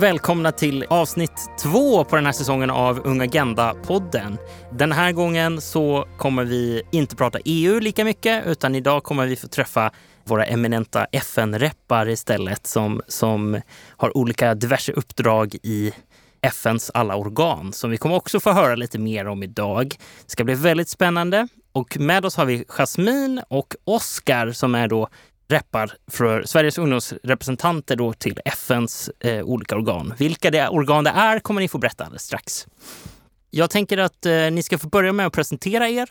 Välkomna till avsnitt två på den här säsongen av Ung Agenda-podden. Den här gången så kommer vi inte prata EU lika mycket utan idag kommer vi få träffa våra eminenta FN-reppar istället som, som har olika diverse uppdrag i FNs alla organ som vi kommer också få höra lite mer om idag. Det ska bli väldigt spännande. Och med oss har vi Jasmin och Oskar som är då reppar för Sveriges ungdomsrepresentanter då till FNs eh, olika organ. Vilka det organ det är kommer ni få berätta alldeles strax. Jag tänker att eh, ni ska få börja med att presentera er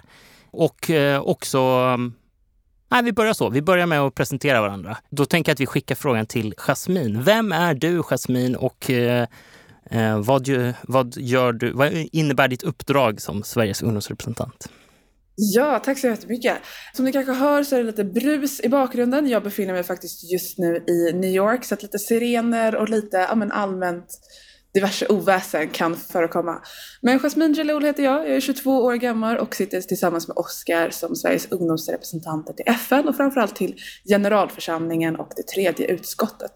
och eh, också mm, Nej, vi börjar så. Vi börjar med att presentera varandra. Då tänker jag att vi skickar frågan till Jasmin. Vem är du, Jasmin, och eh, eh vad, vad, gör du, vad innebär ditt uppdrag som Sveriges ungdomsrepresentant? Ja, tack så jättemycket. Som ni kanske hör så är det lite brus i bakgrunden. Jag befinner mig faktiskt just nu i New York så att lite sirener och lite ja, men allmänt diverse oväsen kan förekomma. Men Jasmine Jalloul heter jag, jag är 22 år gammal och sitter tillsammans med Oscar som Sveriges ungdomsrepresentanter till FN och framförallt till generalförsamlingen och det tredje utskottet.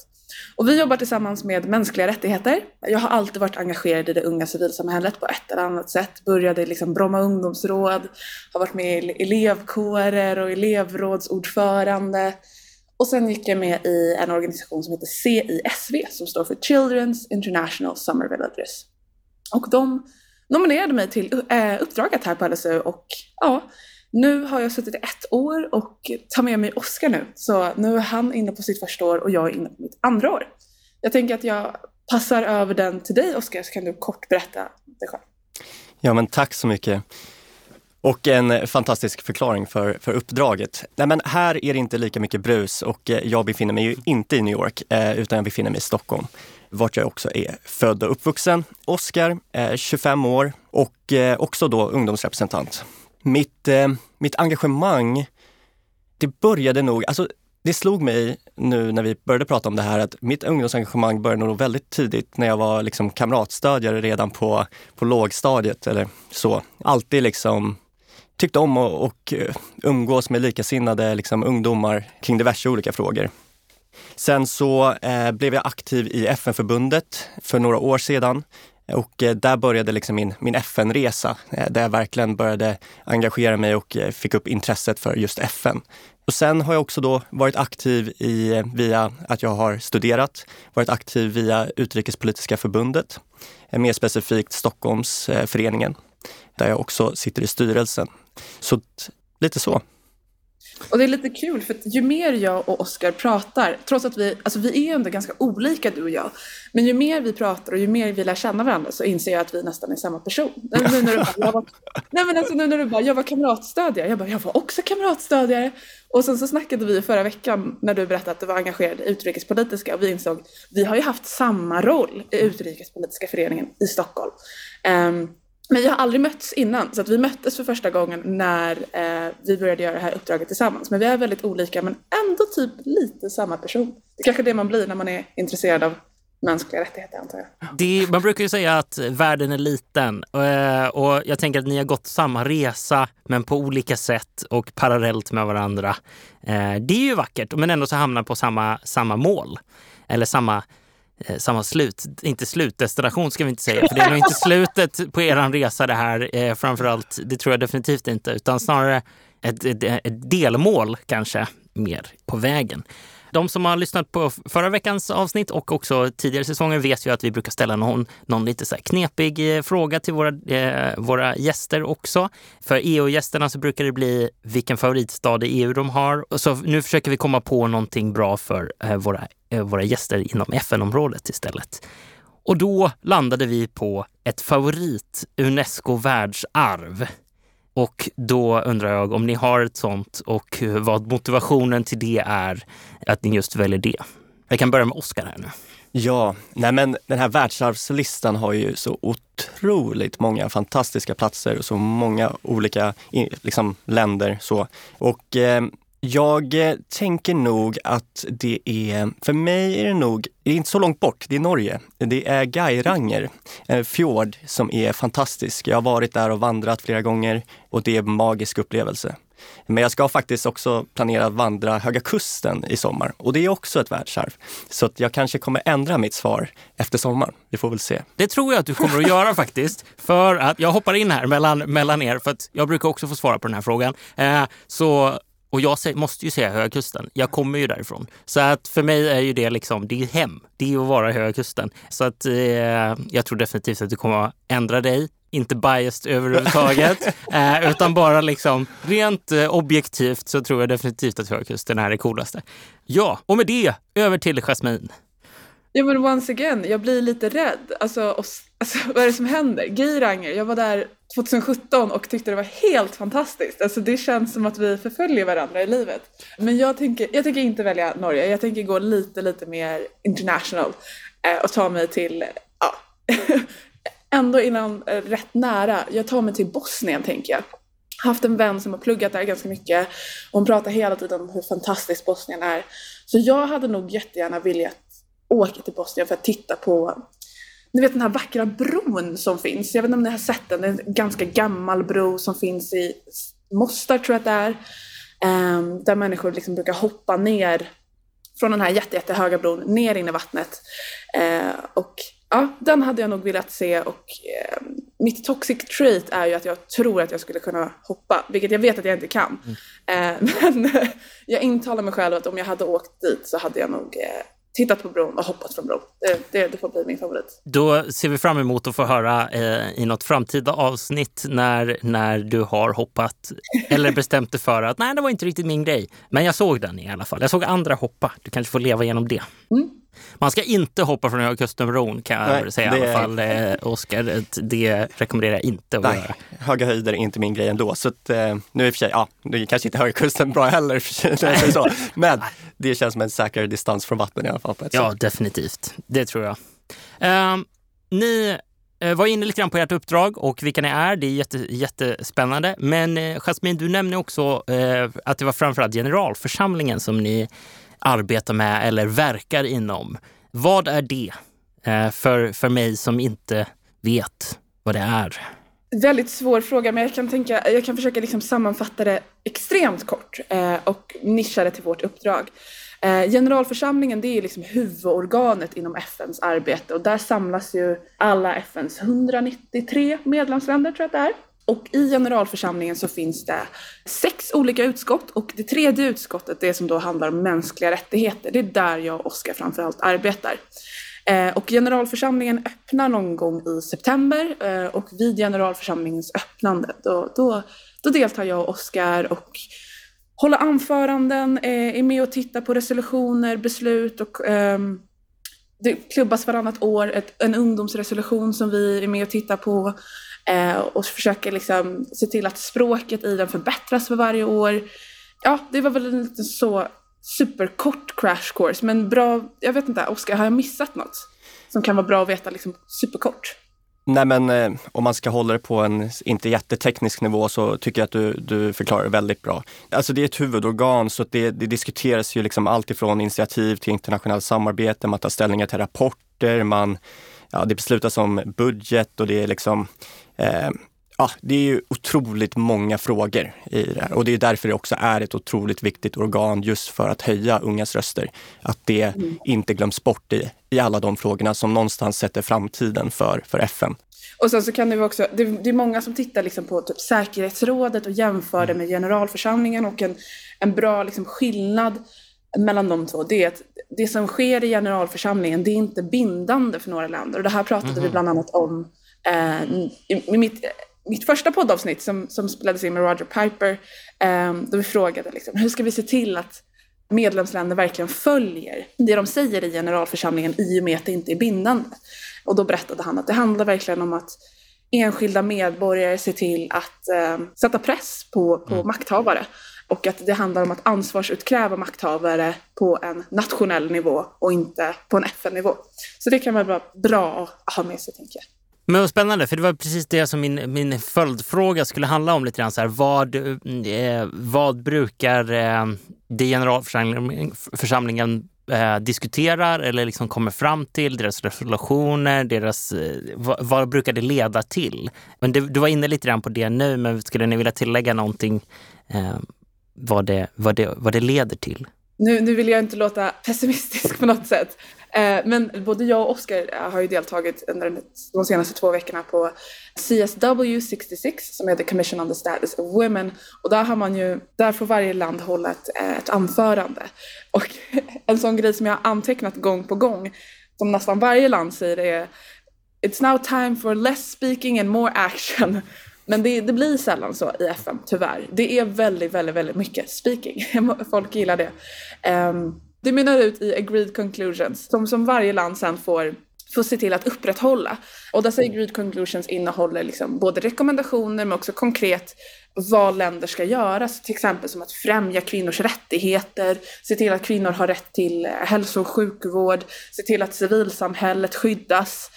Och vi jobbar tillsammans med mänskliga rättigheter. Jag har alltid varit engagerad i det unga civilsamhället på ett eller annat sätt. Började i liksom Bromma ungdomsråd, har varit med i elevkårer och elevrådsordförande. Och sen gick jag med i en organisation som heter CISV som står för Children's International Summer Villages. Och de nominerade mig till eh, uppdraget här på LSU och ja, nu har jag suttit i ett år och tar med mig Oskar nu. Så nu är han inne på sitt första år och jag är inne på mitt andra år. Jag tänker att jag passar över den till dig Oskar så kan du kort berätta dig själv. Ja men tack så mycket. Och en fantastisk förklaring för, för uppdraget. Nej, men här är det inte lika mycket brus och eh, jag befinner mig ju inte i New York eh, utan jag befinner mig i Stockholm vart jag också är född och uppvuxen. Oskar, 25 eh, år och också då ungdomsrepresentant. Mitt, eh, mitt engagemang, det började nog, alltså det slog mig nu när vi började prata om det här att mitt ungdomsengagemang började nog väldigt tidigt när jag var liksom kamratstödjare redan på, på lågstadiet eller så. Alltid liksom tyckte om att och eh, umgås med likasinnade liksom, ungdomar kring diverse olika frågor. Sen så eh, blev jag aktiv i FN-förbundet för några år sedan och eh, där började liksom min, min FN-resa eh, där jag verkligen började engagera mig och eh, fick upp intresset för just FN. Och sen har jag också då varit aktiv i, via att jag har studerat, varit aktiv via Utrikespolitiska förbundet, mer specifikt Stockholmsföreningen, där jag också sitter i styrelsen. Så lite så. Och det är lite kul för att ju mer jag och Oskar pratar, trots att vi, alltså vi är ändå ganska olika du och jag, men ju mer vi pratar och ju mer vi lär känna varandra så inser jag att vi nästan är samma person. Nu när du bara, jag var, nej men alltså nu när du bara, jag var kamratstödjare, jag bara, jag var också kamratstödjare. Och sen så snackade vi förra veckan när du berättade att du var engagerad i utrikespolitiska och vi insåg, vi har ju haft samma roll i utrikespolitiska föreningen i Stockholm. Um, men vi har aldrig mötts innan, så att vi möttes för första gången när eh, vi började göra det här uppdraget tillsammans. Men vi är väldigt olika, men ändå typ lite samma person. Det är kanske det man blir när man är intresserad av mänskliga rättigheter antar jag. Det, man brukar ju säga att världen är liten eh, och jag tänker att ni har gått samma resa men på olika sätt och parallellt med varandra. Eh, det är ju vackert men ändå så hamnar på samma, samma mål eller samma Eh, samma slut, inte slutdestination ska vi inte säga, för det är nog inte slutet på er resa det här eh, framförallt. Det tror jag definitivt inte, utan snarare ett, ett, ett delmål kanske mer på vägen. De som har lyssnat på förra veckans avsnitt och också tidigare säsonger vet ju att vi brukar ställa någon, någon lite så knepig eh, fråga till våra, eh, våra gäster också. För EU-gästerna så brukar det bli vilken favoritstad i EU de har. Så nu försöker vi komma på någonting bra för eh, våra, eh, våra gäster inom FN-området istället. Och då landade vi på ett favorit Unesco världsarv. Och då undrar jag om ni har ett sånt och vad motivationen till det är att ni just väljer det. Jag kan börja med Oskar här nu. Ja, nej men den här världsarvslistan har ju så otroligt många fantastiska platser och så många olika liksom, länder. Så. Och eh, jag eh, tänker nog att det är, för mig är det nog, det är inte så långt bort, det är Norge. Det är Geiranger, en fjord som är fantastisk. Jag har varit där och vandrat flera gånger och det är en magisk upplevelse. Men jag ska faktiskt också planera att vandra Höga Kusten i sommar och det är också ett världsarv. Så att jag kanske kommer ändra mitt svar efter sommaren. Vi får väl se. Det tror jag att du kommer att göra faktiskt. För att jag hoppar in här mellan, mellan er, för att jag brukar också få svara på den här frågan. Eh, så och jag måste ju säga Höga Kusten. Jag kommer ju därifrån. Så att för mig är ju det liksom, det är hem. Det är att vara Höga Kusten. Så att eh, jag tror definitivt att du kommer att ändra dig. Inte biased överhuvudtaget, eh, utan bara liksom rent eh, objektivt så tror jag definitivt att Höga Kusten är det coolaste. Ja, och med det över till Jasmine. Ja men once again, jag blir lite rädd. Alltså, och, alltså vad är det som händer? Geiranger, jag var där 2017 och tyckte det var helt fantastiskt. Alltså det känns som att vi förföljer varandra i livet. Men jag tänker, jag tänker inte välja Norge, jag tänker gå lite, lite mer international eh, och ta mig till, ja, ändå innan eh, rätt nära. Jag tar mig till Bosnien tänker jag. Haft en vän som har pluggat där ganska mycket och hon pratar hela tiden om hur fantastiskt Bosnien är. Så jag hade nog jättegärna velat åka till Bosnien för att titta på ni vet den här vackra bron som finns. Jag vet inte om ni har sett den. Det är en ganska gammal bro som finns i Mostar tror jag att det är. Um, där människor liksom brukar hoppa ner från den här jätte, jättehöga bron ner in i vattnet. Uh, och ja, den hade jag nog velat se och uh, mitt toxic trait är ju att jag tror att jag skulle kunna hoppa, vilket jag vet att jag inte kan. Mm. Uh, men jag intalar mig själv att om jag hade åkt dit så hade jag nog tittat på bron och hoppat från bron. Det, det, det, får bli min favorit. Då ser vi fram emot att få höra eh, i något framtida avsnitt när, när du har hoppat eller bestämt dig för att nej, det var inte riktigt min grej. Men jag såg den i alla fall. Jag såg andra hoppa. Du kanske får leva igenom det. Mm. Man ska inte hoppa från Höga Kustenbron kan jag Nej, säga det... i alla fall, eh, Oskar. Det rekommenderar jag inte att Nej, göra. Höga höjder är inte min grej ändå. Så att, eh, nu i och för sig, ja, nu kanske inte Höga Kusten bra heller, för så. men det känns som en säkrare distans från vatten i alla fall. ja, sätt. definitivt. Det tror jag. Eh, ni var inne lite grann på ert uppdrag och vilka ni är. Det är jätte, jättespännande. Men eh, Jasmine, du nämnde också eh, att det var framförallt generalförsamlingen som ni arbetar med eller verkar inom. Vad är det eh, för, för mig som inte vet vad det är? Väldigt svår fråga, men jag kan, tänka, jag kan försöka liksom sammanfatta det extremt kort eh, och nischa det till vårt uppdrag. Eh, generalförsamlingen det är liksom huvudorganet inom FNs arbete och där samlas ju alla FNs 193 medlemsländer tror jag att det är. Och i generalförsamlingen så finns det sex olika utskott och det tredje utskottet, det som då handlar om mänskliga rättigheter, det är där jag och Oskar framförallt arbetar. Eh, och generalförsamlingen öppnar någon gång i september eh, och vid generalförsamlingens öppnande då, då, då deltar jag och Oskar och håller anföranden, eh, är med och tittar på resolutioner, beslut och um, det klubbas varannat år ett, en ungdomsresolution som vi är med och tittar på eh, och försöker liksom se till att språket i den förbättras för varje år. Ja, det var väl en liten så superkort crash course, men bra, jag vet inte, Oskar, har jag missat något som kan vara bra att veta liksom superkort? Nej men eh, om man ska hålla det på en inte jätteteknisk nivå så tycker jag att du, du förklarar det väldigt bra. Alltså det är ett huvudorgan så det, det diskuteras ju liksom allt ifrån initiativ till internationellt samarbete, man tar ställningar till rapporter, man, ja, det beslutas om budget och det är liksom eh, Ja, det är ju otroligt många frågor i det här och det är därför det också är ett otroligt viktigt organ just för att höja ungas röster. Att det mm. inte glöms bort i, i alla de frågorna som någonstans sätter framtiden för, för FN. Och sen så kan det också, det, det är många som tittar liksom på typ säkerhetsrådet och jämför det med generalförsamlingen och en, en bra liksom skillnad mellan de två, det är att det som sker i generalförsamlingen, det är inte bindande för några länder. Och det här pratade mm. vi bland annat om eh, i, mitt, mitt första poddavsnitt som, som spelades in med Roger Piper, eh, då vi frågade liksom, hur ska vi se till att medlemsländer verkligen följer det de säger i generalförsamlingen i och med att det inte är bindande. Och då berättade han att det handlar verkligen om att enskilda medborgare ser till att eh, sätta press på, på mm. makthavare och att det handlar om att ansvarsutkräva makthavare på en nationell nivå och inte på en FN-nivå. Så det kan vara bra att ha med sig, tänker jag. Men vad spännande, för det var precis det som min, min följdfråga skulle handla om. lite grann. Så här, vad, eh, vad brukar eh, det generalförsamlingen eh, diskuterar eller liksom kommer fram till, deras resolutioner, deras, eh, vad, vad, brukar det leda till? Men du, du var inne lite grann på det nu, men skulle ni vilja tillägga någonting eh, vad, det, vad, det, vad det leder till? Nu, nu vill jag inte låta pessimistisk på något sätt. Eh, men både jag och Oskar eh, har ju deltagit under de senaste två veckorna på CSW 66 som är The Commission on the Status of Women. Och där, har man ju, där får varje land hålla ett, eh, ett anförande. Och en sån grej som jag har antecknat gång på gång, som nästan varje land säger är It's now time for less speaking and more action. Men det, det, blir sällan så i FN, tyvärr. Det är väldigt, väldigt, väldigt mycket speaking. Folk gillar det. Um, det mynnar ut i agreed conclusions som, som varje land sen får får se till att upprätthålla. Och dessa agreed conclusions innehåller liksom både rekommendationer men också konkret vad länder ska göra. Så till exempel som att främja kvinnors rättigheter, se till att kvinnor har rätt till hälso och sjukvård, se till att civilsamhället skyddas.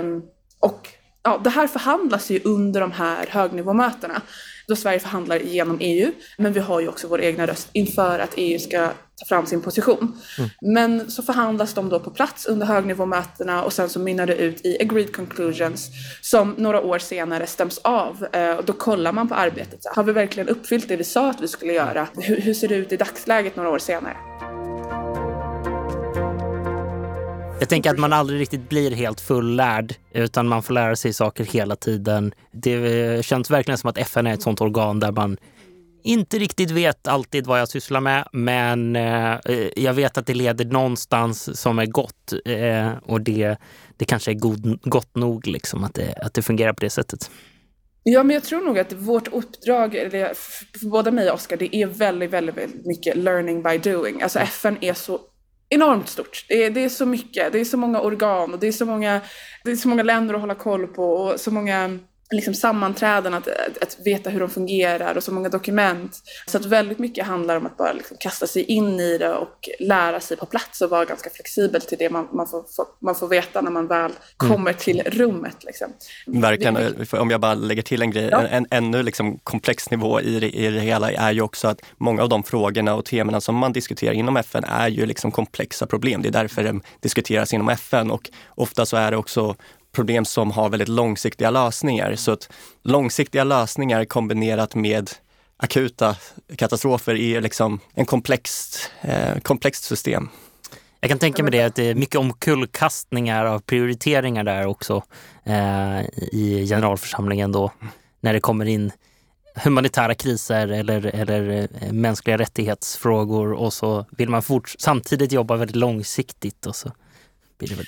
Um, och ja, det här förhandlas ju under de här högnivåmötena då Sverige förhandlar genom EU. Men vi har ju också vår egna röst inför att EU ska ta fram sin position. Mm. Men så förhandlas de då på plats under högnivåmötena och sen så mynnar det ut i agreed conclusions som några år senare stäms av. Eh, och då kollar man på arbetet. Har vi verkligen uppfyllt det vi sa att vi skulle göra? Hur, hur ser det ut i dagsläget några år senare? Jag tänker att man aldrig riktigt blir helt fullärd utan man får lära sig saker hela tiden. Det känns verkligen som att FN är ett sånt organ där man inte riktigt vet alltid vad jag sysslar med, men eh, jag vet att det leder någonstans som är gott eh, och det, det kanske är god, gott nog liksom att det, att det fungerar på det sättet. Ja, men jag tror nog att vårt uppdrag, eller för både mig och Oskar, det är väldigt, väldigt, väldigt mycket learning by doing. Alltså FN är så enormt stort. Det är, det är så mycket, det är så många organ och det är så många, det är så många länder att hålla koll på och så många liksom sammanträden, att, att, att, veta hur de fungerar och så många dokument. Så att väldigt mycket handlar om att bara liksom kasta sig in i det och lära sig på plats och vara ganska flexibel till det man, man, får, man får veta när man väl mm. kommer mm. till rummet. Liksom. Verkligen. Det, om jag bara lägger till en grej, ja. en, en ännu liksom komplex nivå i det, i det hela är ju också att många av de frågorna och temana som man diskuterar inom FN är ju liksom komplexa problem. Det är därför de diskuteras inom FN och ofta så är det också problem som har väldigt långsiktiga lösningar. Så att långsiktiga lösningar kombinerat med akuta katastrofer är liksom en komplext, eh, komplext system. Jag kan tänka mig det att det är mycket omkullkastningar av prioriteringar där också eh, i generalförsamlingen då när det kommer in humanitära kriser eller, eller eh, mänskliga rättighetsfrågor och så vill man fort, samtidigt jobba väldigt långsiktigt och så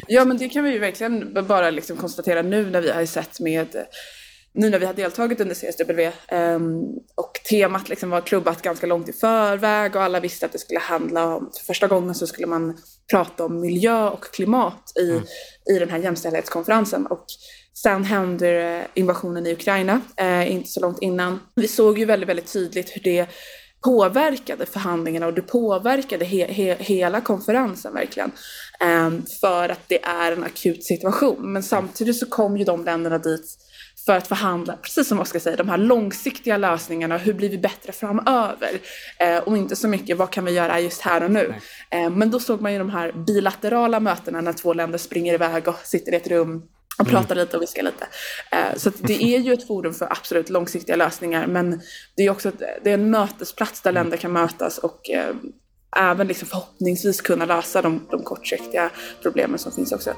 Ja, men det kan vi ju verkligen bara liksom konstatera nu när vi har sett med nu när vi har deltagit under CSW ehm, och temat liksom var klubbat ganska långt i förväg och alla visste att det skulle handla om, för första gången så skulle man prata om miljö och klimat i, mm. i den här jämställdhetskonferensen. Och sen händer invasionen i Ukraina, eh, inte så långt innan. Vi såg ju väldigt, väldigt tydligt hur det påverkade förhandlingarna och det påverkade he he hela konferensen verkligen. Um, för att det är en akut situation. Men samtidigt så kom ju de länderna dit för att förhandla, precis som Oskar säger, de här långsiktiga lösningarna. Hur blir vi bättre framöver? Eh, och inte så mycket, vad kan vi göra just här och nu? Eh, men då såg man ju de här bilaterala mötena när två länder springer iväg och sitter i ett rum och prata mm. lite och viska lite. Uh, så det är ju ett forum för absolut långsiktiga lösningar men det är också ett, det är en mötesplats där länder kan mötas och uh, även liksom förhoppningsvis kunna lösa de, de kortsiktiga problemen som finns också.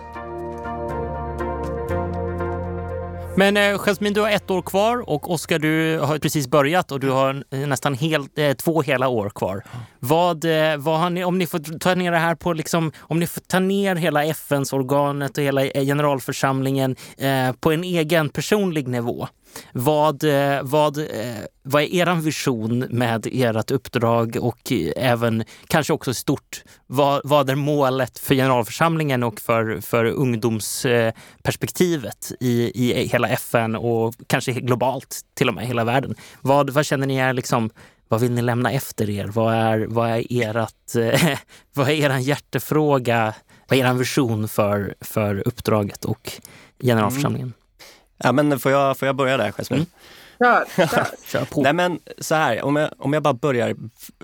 Men eh, Jasmine, du har ett år kvar och Oskar, du har precis börjat och du har nästan hel, eh, två hela år kvar. Vad, eh, vad har ni, om ni får ta ner det här på, liksom, om ni får ta ner hela FNs organet och hela eh, generalförsamlingen eh, på en egen personlig nivå. Vad, eh, vad, eh, vad är er vision med ert uppdrag och även kanske också stort, vad, vad är målet för generalförsamlingen och för, för ungdomsperspektivet i, i hela FN och kanske globalt till och med hela världen? Vad, vad känner ni är liksom vad vill ni lämna efter er? Vad är, vad är, erat, vad är er hjärtefråga? Vad är er vision för, för uppdraget och generalförsamlingen? Mm. Ja, men får jag, får jag börja där, Jasmin? Mm. Kör, kör. kör på. Nej, men så här, om jag, om jag bara börjar.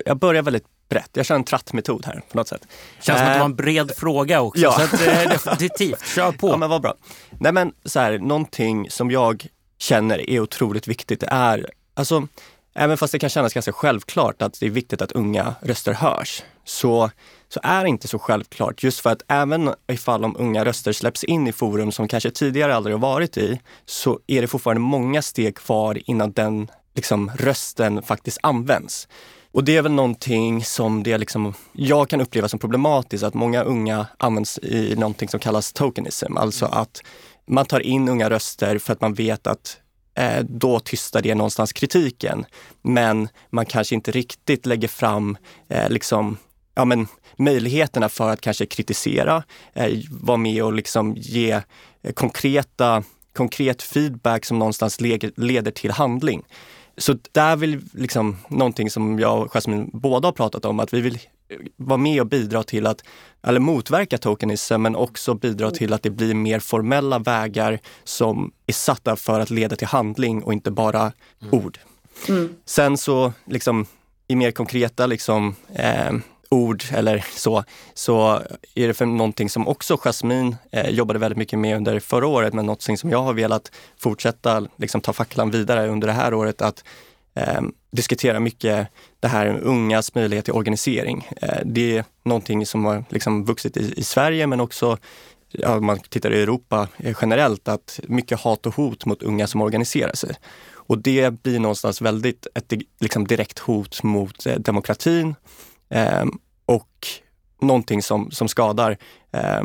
Jag börjar väldigt brett. Jag kör en trattmetod här på något sätt. Känns som att det var en bred fråga också. Ja. Så att, definitivt, kör på. Ja, men vad bra. Nej, men så här, någonting som jag känner är otroligt viktigt är, alltså Även fast det kan kännas ganska självklart att det är viktigt att unga röster hörs, så, så är det inte så självklart. Just för att även ifall om unga röster släpps in i forum som kanske tidigare aldrig har varit i, så är det fortfarande många steg kvar innan den liksom, rösten faktiskt används. Och det är väl någonting som det liksom, jag kan uppleva som problematiskt, att många unga används i någonting som kallas tokenism, alltså att man tar in unga röster för att man vet att eh, då tystar det någonstans kritiken. Men man kanske inte riktigt lägger fram eh, liksom, ja, men, möjligheterna för att kanske kritisera, eh, vara med och liksom ge eh, konkreta, konkret feedback som någonstans leder till handling. Så där vill liksom någonting som jag och Jasmine båda har pratat om, att vi vill vara med och bidra till att, eller motverka tokenism, men också bidra till att det blir mer formella vägar som är satta för att leda till handling och inte bara mm. ord. Mm. Sen så liksom i mer konkreta liksom, eh, ord eller så, så är det för någonting som också Jasmine eh, jobbade väldigt mycket med under förra året, men någonting som jag har velat fortsätta liksom, ta facklan vidare under det här året, att eh, diskutera mycket det här ungas möjlighet till organisering. Eh, det är någonting som har liksom vuxit i, i Sverige men också ja, om man tittar i Europa eh, generellt, att mycket hat och hot mot unga som organiserar sig. Och det blir någonstans väldigt ett liksom direkt hot mot eh, demokratin ehm, och någonting som, som skadar eh,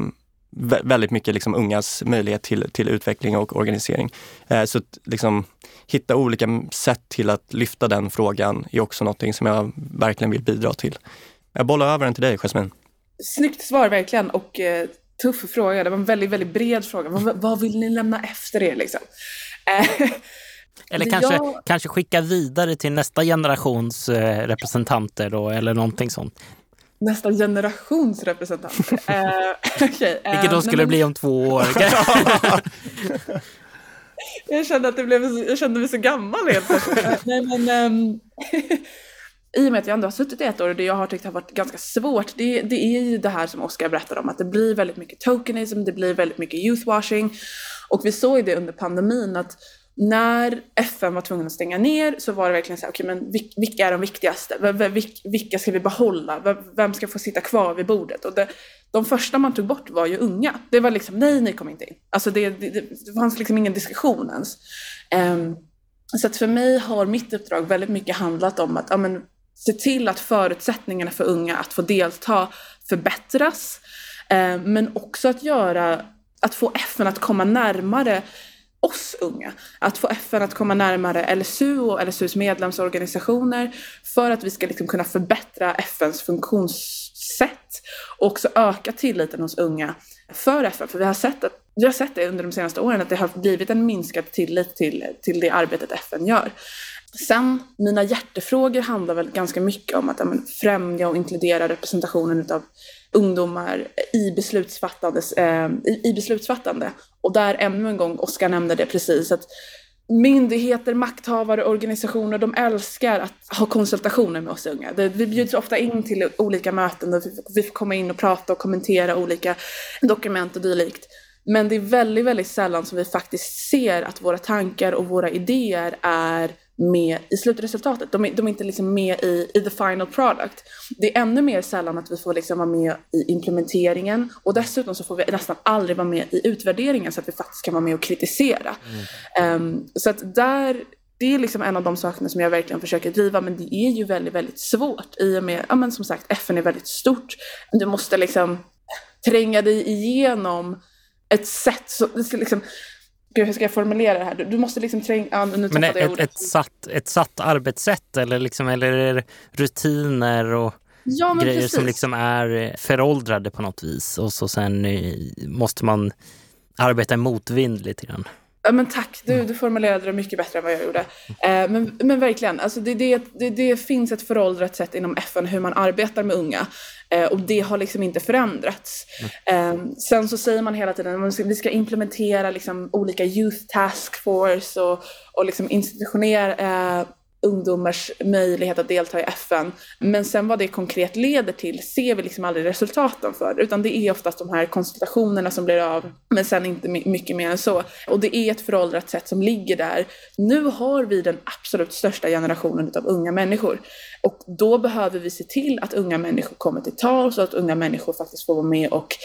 väldigt mycket liksom ungas möjlighet till, till utveckling och organisering. Eh, så att, liksom, hitta olika sätt till att lyfta den frågan är också någonting som jag verkligen vill bidra till. Jag bollar över den till dig, Jasmine. Snyggt svar verkligen och eh, tuff fråga. Det var en väldigt, väldigt bred fråga. Vad, vad vill ni lämna efter er liksom? Eh, eller kanske, jag... kanske skicka vidare till nästa generations eh, representanter då, eller någonting sånt nästa generations representanter. uh, okay, uh, Vilket då skulle men... bli om två år. jag kände att det blev, jag kände mig så gammal helt plötsligt. Nej, men, um, I och med att jag ändå har suttit i ett år och det jag har tyckt har varit ganska svårt, det, det är ju det här som Oskar berättade om, att det blir väldigt mycket tokenism, det blir väldigt mycket youthwashing. Och vi såg det under pandemin att när FN var tvungen att stänga ner så var det verkligen så här, okej okay, men vilka är de viktigaste? Vilka ska vi behålla? Vem ska få sitta kvar vid bordet? Och det, de första man tog bort var ju unga. Det var liksom, nej, ni kommer inte in. Alltså det, det, det fanns liksom ingen diskussion ens. Um, så att för mig har mitt uppdrag väldigt mycket handlat om att ja, men, se till att förutsättningarna för unga att få delta förbättras. Um, men också att göra, att få FN att komma närmare oss unga. Att få FN att komma närmare LSU och LSUs medlemsorganisationer för att vi ska liksom kunna förbättra FNs funktionssätt och också öka tilliten hos unga för FN. För vi har sett, att, vi har sett det under de senaste åren att det har blivit en minskad tillit till, till det arbetet FN gör. Sen, mina hjärtefrågor handlar väl ganska mycket om att men, främja och inkludera representationen utav ungdomar i, beslutsfattandes, eh, i, i beslutsfattande. Och där ännu en gång, Oskar nämnde det precis, att myndigheter, makthavare, organisationer, de älskar att ha konsultationer med oss unga. vi bjuds ofta in till olika möten där vi får komma in och prata och kommentera olika dokument och dylikt. Men det är väldigt, väldigt sällan som vi faktiskt ser att våra tankar och våra idéer är med i slutresultatet. De är, de är inte liksom med i, i the final product. Det är ännu mer sällan att vi får liksom vara med i implementeringen och dessutom så får vi nästan aldrig vara med i utvärderingen så att vi faktiskt kan vara med och kritisera. Mm. Um, så att där, det är liksom en av de sakerna som jag verkligen försöker driva men det är ju väldigt, väldigt svårt i och med, ja men som sagt FN är väldigt stort. Du måste liksom tränga dig igenom ett sätt, så, liksom, Gud, hur ska jag formulera det här? Du, du måste liksom tränga... Ja, nu Men ett, ett, ett, satt, ett satt arbetssätt eller, liksom, eller rutiner och ja, grejer precis. som liksom är föråldrade på något vis och så sen eh, måste man arbeta i motvind lite grann. Ja, men tack, du, du formulerade det mycket bättre än vad jag gjorde. Eh, men, men verkligen, alltså det, det, det, det, finns ett föråldrat sätt inom FN hur man arbetar med unga. Eh, och det har liksom inte förändrats. Mm. Sen så säger man hela tiden att vi ska implementera liksom olika youth task force och, och liksom institutionera, eh, ungdomars möjlighet att delta i FN. Men sen vad det konkret leder till ser vi liksom aldrig resultaten för. Utan det är oftast de här konsultationerna som blir av, men sen inte mycket mer än så. Och det är ett föråldrat sätt som ligger där. Nu har vi den absolut största generationen av unga människor. Och då behöver vi se till att unga människor kommer till tal så att unga människor faktiskt får vara med och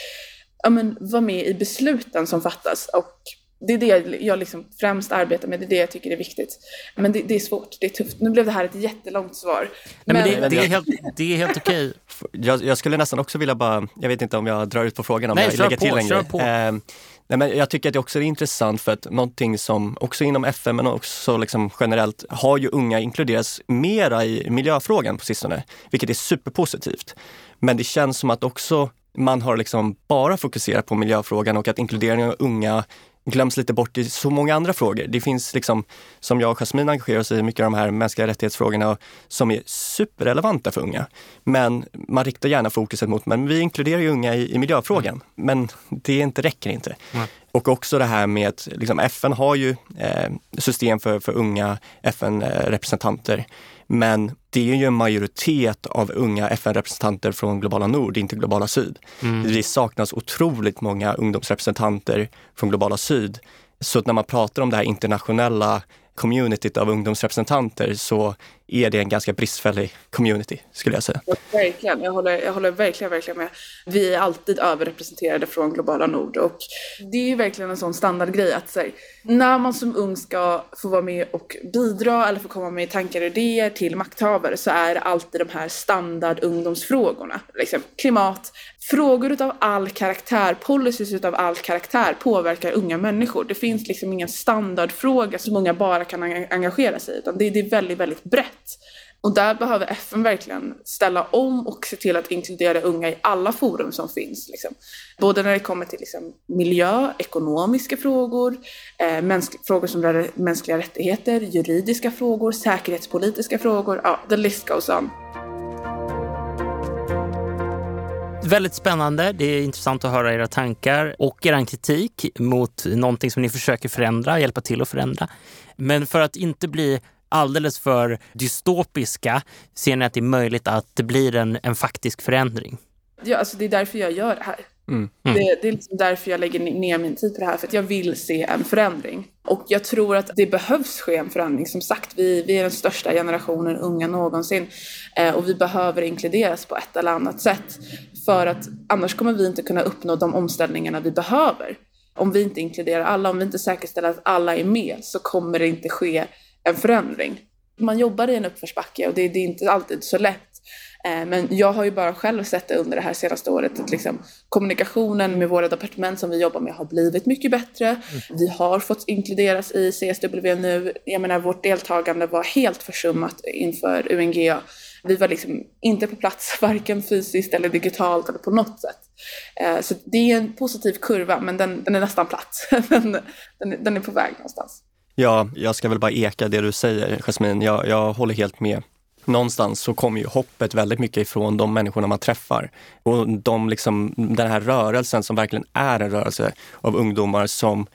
ja, men, vara med i besluten som fattas. Och det är det jag liksom främst arbetar med, det är det jag tycker är viktigt. Men det, det är svårt, det är tufft. Nu blev det här ett jättelångt svar. Men, Nej, men det, det, är helt, det är helt okej. Jag, jag, skulle nästan också vilja bara, jag vet inte om jag drar ut på frågan om Nej, jag lägger på, till längre. På. Eh, Nej, men jag tycker att det också är intressant för att någonting som också inom FN men också liksom generellt har ju unga inkluderats mera i miljöfrågan på sistone, vilket är superpositivt. Men det känns som att också man har liksom bara fokuserat på miljöfrågan och att inkluderingen av unga glöms lite bort i så många andra frågor. Det finns liksom, som jag och Jasmine engagerar oss i, mycket av de här mänskliga rättighetsfrågorna som är superrelevanta för unga. Men man riktar gärna fokuset mot, men vi inkluderar ju unga i, i miljöfrågan. Mm. Men det inte, räcker inte. Mm. Och också det här med att liksom, FN har ju eh, system för, för unga FN-representanter. Men det är ju en majoritet av unga FN-representanter från globala nord, inte globala syd. Mm. Det saknas otroligt många ungdomsrepresentanter från globala syd. Så när man pratar om det här internationella communityt av ungdomsrepresentanter så är det en ganska bristfällig community skulle jag säga. Verkligen, jag håller, jag håller verkligen, verkligen med. Vi är alltid överrepresenterade från globala nord och det är verkligen en sån standardgrej att här, när man som ung ska få vara med och bidra eller få komma med tankar och idéer till makthavare så är det alltid de här standard ungdomsfrågorna. Liksom klimat, frågor utav all karaktär, policies utav all karaktär påverkar unga människor. Det finns liksom ingen standardfråga som unga bara kan engagera sig i utan det, det är väldigt, väldigt brett. Och där behöver FN verkligen ställa om och se till att inkludera unga i alla forum som finns. Liksom. Både när det kommer till liksom, miljö, ekonomiska frågor, eh, frågor som rör mänskliga rättigheter, juridiska frågor, säkerhetspolitiska frågor. Ja, the list goes on. Väldigt spännande. Det är intressant att höra era tankar och er kritik mot någonting som ni försöker förändra, hjälpa till att förändra. Men för att inte bli alldeles för dystopiska ser ni att det är möjligt att det blir en, en faktisk förändring? Ja, alltså det är därför jag gör det här. Mm. Mm. Det, det, är liksom därför jag lägger ner min tid på det här, för att jag vill se en förändring. Och jag tror att det behövs ske en förändring. Som sagt, vi, vi är den största generationen unga någonsin eh, och vi behöver inkluderas på ett eller annat sätt. För att annars kommer vi inte kunna uppnå de omställningarna vi behöver. Om vi inte inkluderar alla, om vi inte säkerställer att alla är med så kommer det inte ske en förändring. Man jobbar i en uppförsbacke och det, det är inte alltid så lätt. Eh, men jag har ju bara själv sett det under det här senaste året att liksom, kommunikationen med våra departement som vi jobbar med har blivit mycket bättre. Mm. Vi har fått inkluderas i CSW nu. Jag menar vårt deltagande var helt försummat inför UNGA. Vi var liksom inte på plats varken fysiskt eller digitalt eller på något sätt. Eh, så det är en positiv kurva men den, den är nästan platt. den, den, den är på väg någonstans. Ja, jag ska väl bara eka det du säger, Jasmine. Jag, jag håller helt med. Någonstans så kommer ju hoppet väldigt mycket ifrån de människorna man träffar. Och de liksom, den här rörelsen som verkligen är en rörelse av ungdomar som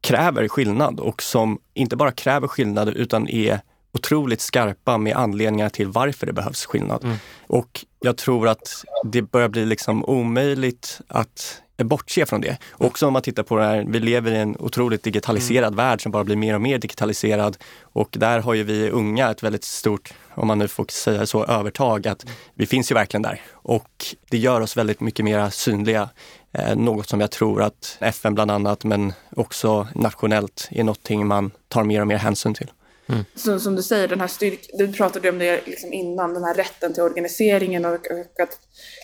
kräver skillnad och som inte bara kräver skillnad utan är otroligt skarpa med anledningar till varför det behövs skillnad. Mm. Och jag tror att det börjar bli liksom omöjligt att bortse från det. Också om man tittar på det här, vi lever i en otroligt digitaliserad mm. värld som bara blir mer och mer digitaliserad. Och där har ju vi unga ett väldigt stort, om man nu får säga så, övertag. Att vi finns ju verkligen där. Och det gör oss väldigt mycket mer synliga. Eh, något som jag tror att FN bland annat, men också nationellt, är någonting man tar mer och mer hänsyn till. Mm. Så, som du säger, den här styrk, du pratade om det liksom innan, den här rätten till organiseringen och, och att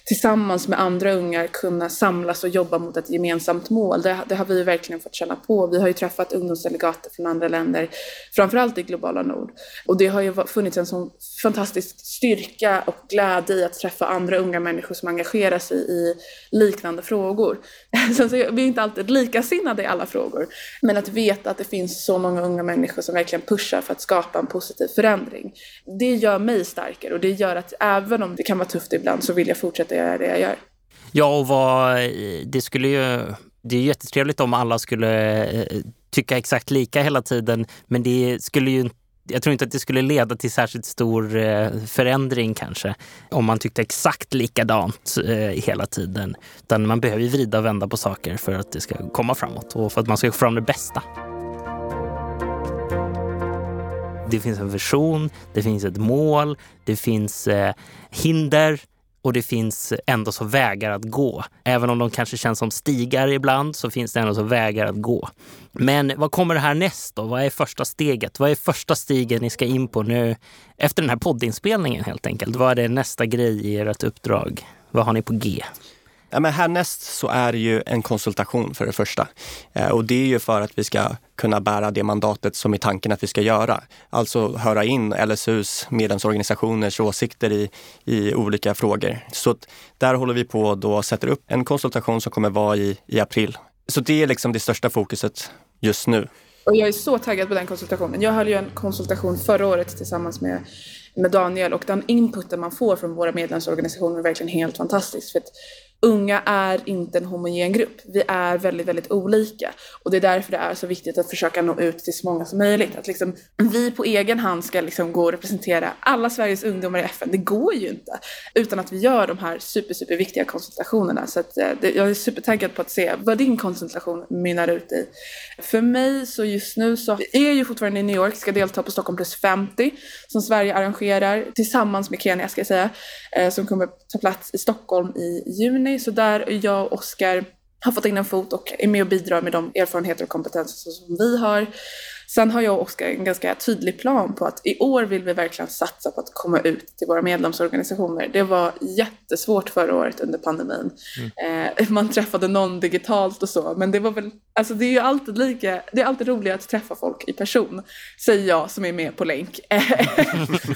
tillsammans med andra ungar kunna samlas och jobba mot ett gemensamt mål. Det, det, har vi verkligen fått känna på. Vi har ju träffat ungdomsdelegater från andra länder, framförallt i globala nord. Och det har ju funnits en sån fantastisk styrka och glädje i att träffa andra unga människor som engagerar sig i liknande frågor. Så vi är inte alltid likasinnade i alla frågor, men att veta att det finns så många unga människor som verkligen pushar för att skapa en positiv förändring. Det gör mig starkare och det gör att även om det kan vara tufft ibland så vill jag fortsätta göra det jag gör. Ja, och vad, det skulle ju... Det är jättetrevligt om alla skulle eh, tycka exakt lika hela tiden, men det skulle ju Jag tror inte att det skulle leda till särskilt stor eh, förändring kanske om man tyckte exakt likadant eh, hela tiden. Utan man behöver vrida och vända på saker för att det ska komma framåt och för att man ska få fram det bästa. Det finns en vision, det finns ett mål, det finns eh, hinder och det finns ändå så vägar att gå. Även om de kanske känns som stigar ibland så finns det ändå så vägar att gå. Men vad kommer det här näst då? Vad är första steget? Vad är första stigen ni ska in på nu efter den här poddinspelningen helt enkelt? Vad är det nästa grej i ert uppdrag? Vad har ni på G? Ja, men härnäst så är det ju en konsultation för det första. Eh, och det är ju för att vi ska kunna bära det mandatet som är tanken att vi ska göra. Alltså höra in LSUs medlemsorganisationers åsikter i, i olika frågor. Så där håller vi på då och sätter upp en konsultation som kommer vara i, i april. Så det är liksom det största fokuset just nu. Och jag är så taggad på den konsultationen. Jag höll ju en konsultation förra året tillsammans med, med Daniel och den inputen man får från våra medlemsorganisationer är verkligen helt fantastisk. För att unga är inte en homogen grupp. Vi är väldigt, väldigt olika. Och det är därför det är så viktigt att försöka nå ut till så många som möjligt. Att liksom, vi på egen hand ska liksom gå och representera alla Sveriges ungdomar i FN. Det går ju inte. Utan att vi gör de här super, super viktiga konsultationerna. Så att, eh, det, jag är supertaggad på att se vad din konsultation mynnar ut i. För mig så just nu så är jag ju fortfarande i New York, ska delta på Stockholm plus 50 som Sverige arrangerar tillsammans med Kenya ska jag säga. Eh, som kommer ta plats i Stockholm i juni. Så där jag och Oskar har fått in en fot och är med och bidrar med de erfarenheter och kompetenser som vi har. Sen har jag och Oskar en ganska tydlig plan på att i år vill vi verkligen satsa på att komma ut till våra medlemsorganisationer. Det var jättesvårt förra året under pandemin. Mm. Eh, man träffade någon digitalt och så, men det var väl, alltså det är ju alltid lika, det är alltid roligare att träffa folk i person, säger jag som är med på länk.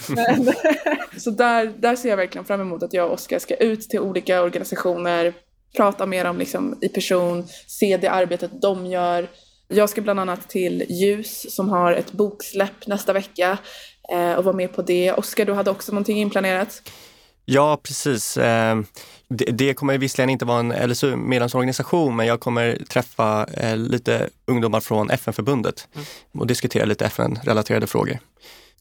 men, så där, där ser jag verkligen fram emot att jag och Oskar ska ut till olika organisationer, prata med dem liksom i person, se det arbetet de gör, jag ska bland annat till Ljus som har ett boksläpp nästa vecka eh, och vara med på det. Oskar, du hade också någonting inplanerat? Ja, precis. Eh, det kommer visserligen inte vara en LSU-medlemsorganisation, men jag kommer träffa eh, lite ungdomar från FN-förbundet mm. och diskutera lite FN-relaterade frågor.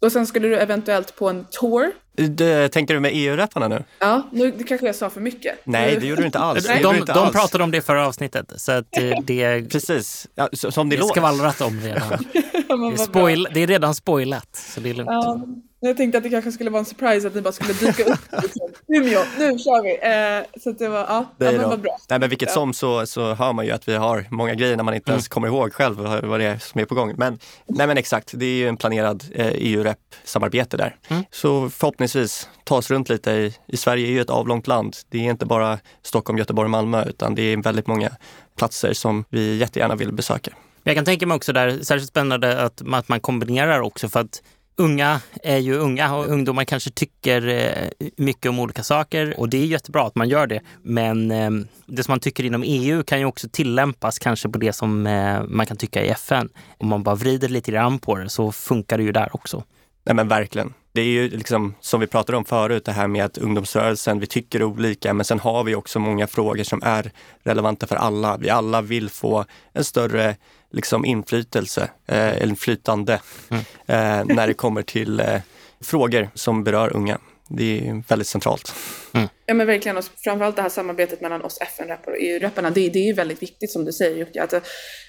Och sen skulle du eventuellt på en tour. Det, tänker du med EU-rapparna nu? Ja, nu det kanske jag sa för mycket. Nej, det gjorde du inte alls. de, inte de pratade om det förra avsnittet. Så att eh, det, Precis, ja, som det, det skvallrat om redan. det, är spoil, det är redan spoilat, så det är lugnt. Ja, jag tänkte att det kanske skulle vara en surprise att ni bara skulle dyka upp. Liksom. Umeå, nu kör vi! Eh, så det var, ja, det ja men vad bra. Nej, men vilket som så, så hör man ju att vi har många grejer när man inte mm. ens kommer ihåg själv vad det är som är på gång. Men, nej, men exakt, det är ju en planerad eh, EU-rep-samarbete där. Mm. Så förhoppningsvis ta oss runt lite. I, I Sverige är ju ett avlångt land. Det är inte bara Stockholm, Göteborg, Malmö utan det är väldigt många platser som vi jättegärna vill besöka. Jag kan tänka mig också där, särskilt spännande att, att man kombinerar också för att unga är ju unga och ungdomar kanske tycker eh, mycket om olika saker och det är jättebra att man gör det. Men eh, det som man tycker inom EU kan ju också tillämpas kanske på det som eh, man kan tycka i FN. Om man bara vrider lite grann på det så funkar det ju där också. Nej men verkligen. Det är ju liksom som vi pratade om förut, det här med att ungdomsrörelsen, vi tycker olika, men sen har vi också många frågor som är relevanta för alla. Vi alla vill få en större liksom inflytelse, eh, inflytande mm. eh, när det kommer till eh, frågor som berör unga. Det är väldigt centralt. Mm. Ja men verkligen, och framförallt det här samarbetet mellan oss FN-rappare och EU-rapparna, det, det är väldigt viktigt som du säger Jocke. Att,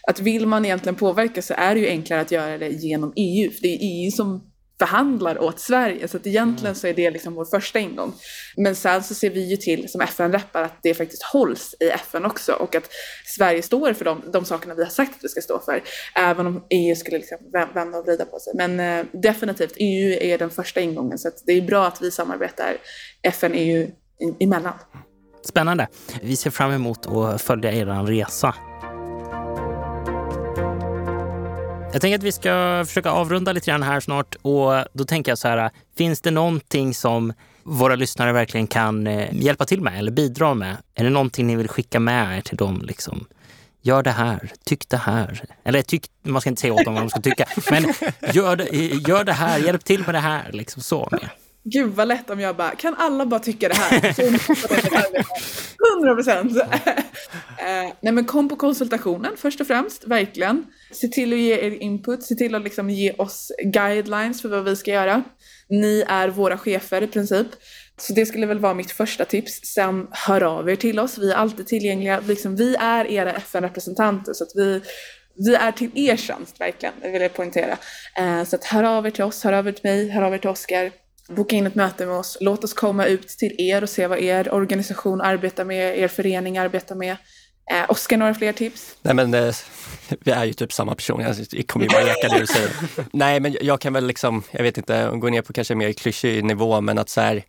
att vill man egentligen påverka så är det ju enklare att göra det genom EU, för det är EU som förhandlar åt Sverige. Så att egentligen så är det liksom vår första ingång. Men sen så ser vi ju till som FN-rappar att det faktiskt hålls i FN också och att Sverige står för de, de sakerna vi har sagt att vi ska stå för. Även om EU skulle liksom vända och vrida på sig. Men eh, definitivt, EU är den första ingången så det är bra att vi samarbetar FN-EU emellan. Spännande. Vi ser fram emot att följa er resa. Jag tänker att vi ska försöka avrunda lite grann här snart och då tänker jag så här, finns det någonting som våra lyssnare verkligen kan eh, hjälpa till med eller bidra med? Är det någonting ni vill skicka med er till dem? Liksom? Gör det här, tyck det här. Eller tyck, man ska inte säga åt dem vad de ska tycka, men gör det, gör det här, hjälp till med det här. Liksom så med. Gud vad lätt om jag bara, kan alla bara tycka det här? Så 100 procent! Eh, nej men kom på konsultationen först och främst, verkligen. Se till att ge er input, se till att liksom ge oss guidelines för vad vi ska göra. Ni är våra chefer i princip. Så det skulle väl vara mitt första tips. Sen hör av er till oss, vi är alltid tillgängliga. Liksom, vi är era FN-representanter så att vi vi är till er tjänst verkligen, det vill jag poängtera. Eh, så att hör av er till oss, hör av er till mig, hör av er till Oskar. Boka in ett möte med oss, låt oss komma ut till er och se vad er organisation arbetar med, er förening arbetar med. Eh, Oskar, några fler tips? Nej men eh, vi är ju typ samma person, jag kommer ju bara leka det du säger. Nej men jag kan väl liksom, jag vet inte, gå ner på kanske mer klyschig nivå men att så här,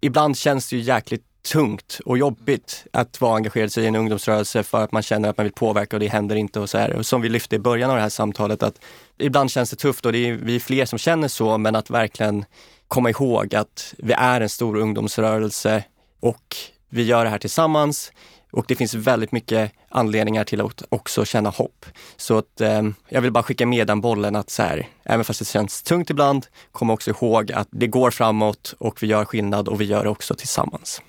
ibland känns det ju jäkligt tungt och jobbigt att vara engagerad sig i en ungdomsrörelse för att man känner att man vill påverka och det händer inte och så här. Och som vi lyfte i början av det här samtalet att ibland känns det tufft och det är vi är fler som känner så men att verkligen komma ihåg att vi är en stor ungdomsrörelse och vi gör det här tillsammans. Och det finns väldigt mycket anledningar till att också känna hopp. Så att, eh, jag vill bara skicka med den bollen att så här, även fast det känns tungt ibland, kom också ihåg att det går framåt och vi gör skillnad och vi gör det också tillsammans.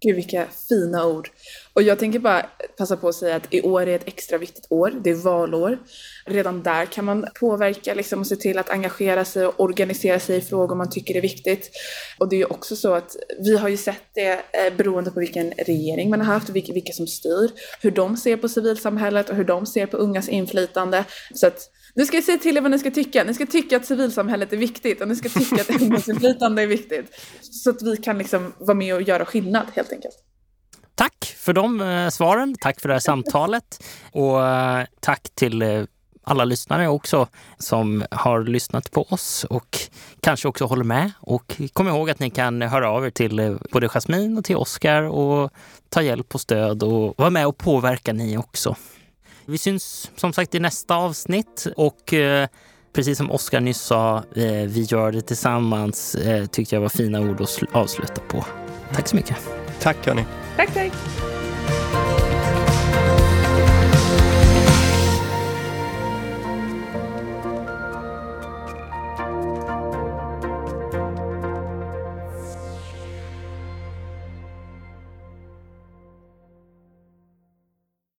Gud vilka fina ord. Och jag tänker bara passa på att säga att i år är ett extra viktigt år. Det är valår. Redan där kan man påverka liksom, och se till att engagera sig och organisera sig i frågor man tycker är viktigt. Och det är ju också så att vi har ju sett det eh, beroende på vilken regering man har haft vilka, vilka som styr. Hur de ser på civilsamhället och hur de ser på ungas inflytande. Så att nu ska jag säga till er vad ni ska tycka. Ni ska tycka att civilsamhället är viktigt och ni ska tycka att ungdomsinflytande är viktigt. Så att vi kan liksom vara med och göra skillnad helt enkelt. Tack för de eh, svaren. Tack för det här samtalet. Och eh, tack till eh, alla lyssnare också som har lyssnat på oss och kanske också håller med. Och kom ihåg att ni kan höra av er till både Jasmin och till Oskar och ta hjälp och stöd och vara med och påverka ni också. Vi syns som sagt i nästa avsnitt och precis som Oskar nyss sa, vi gör det tillsammans, tyckte jag var fina ord att avsluta på. Tack så mycket. Tack hörni. Tack, tack.